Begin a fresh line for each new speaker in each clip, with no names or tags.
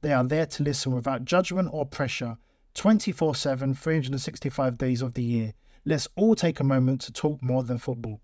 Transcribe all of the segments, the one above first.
They are there to listen without judgment or pressure 24 7, 365 days of the year. Let's all take a moment to talk more than football.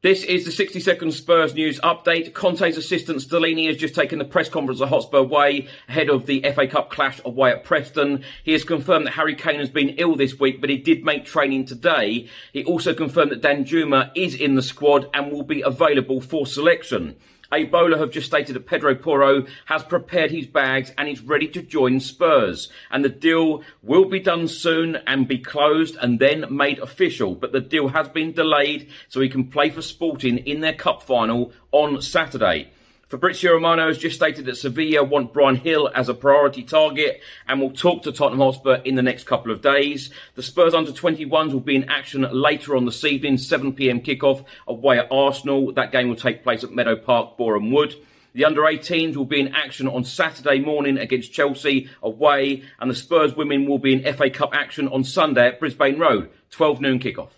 This is the 60 second Spurs news update. Conte's assistant Stellini has just taken the press conference at Hotspur Way ahead of the FA Cup clash away at Preston. He has confirmed that Harry Kane has been ill this week, but he did make training today. He also confirmed that Danjuma is in the squad and will be available for selection. A Bola have just stated that Pedro Porro has prepared his bags and is ready to join Spurs. And the deal will be done soon and be closed and then made official. But the deal has been delayed so he can play for Sporting in their cup final on Saturday. Fabrizio Romano has just stated that Sevilla want Bryan Gil as a priority target and will talk to Tottenham Hotspur in the next couple of days. The Spurs under 21s will be in action later on this evening, 7pm kickoff away at Arsenal. That game will take place at Meadow Park, Boreham Wood. The under 18s will be in action on Saturday morning against Chelsea away, and the Spurs women will be in FA Cup action on Sunday at Brisbane Road, 12 noon kickoff.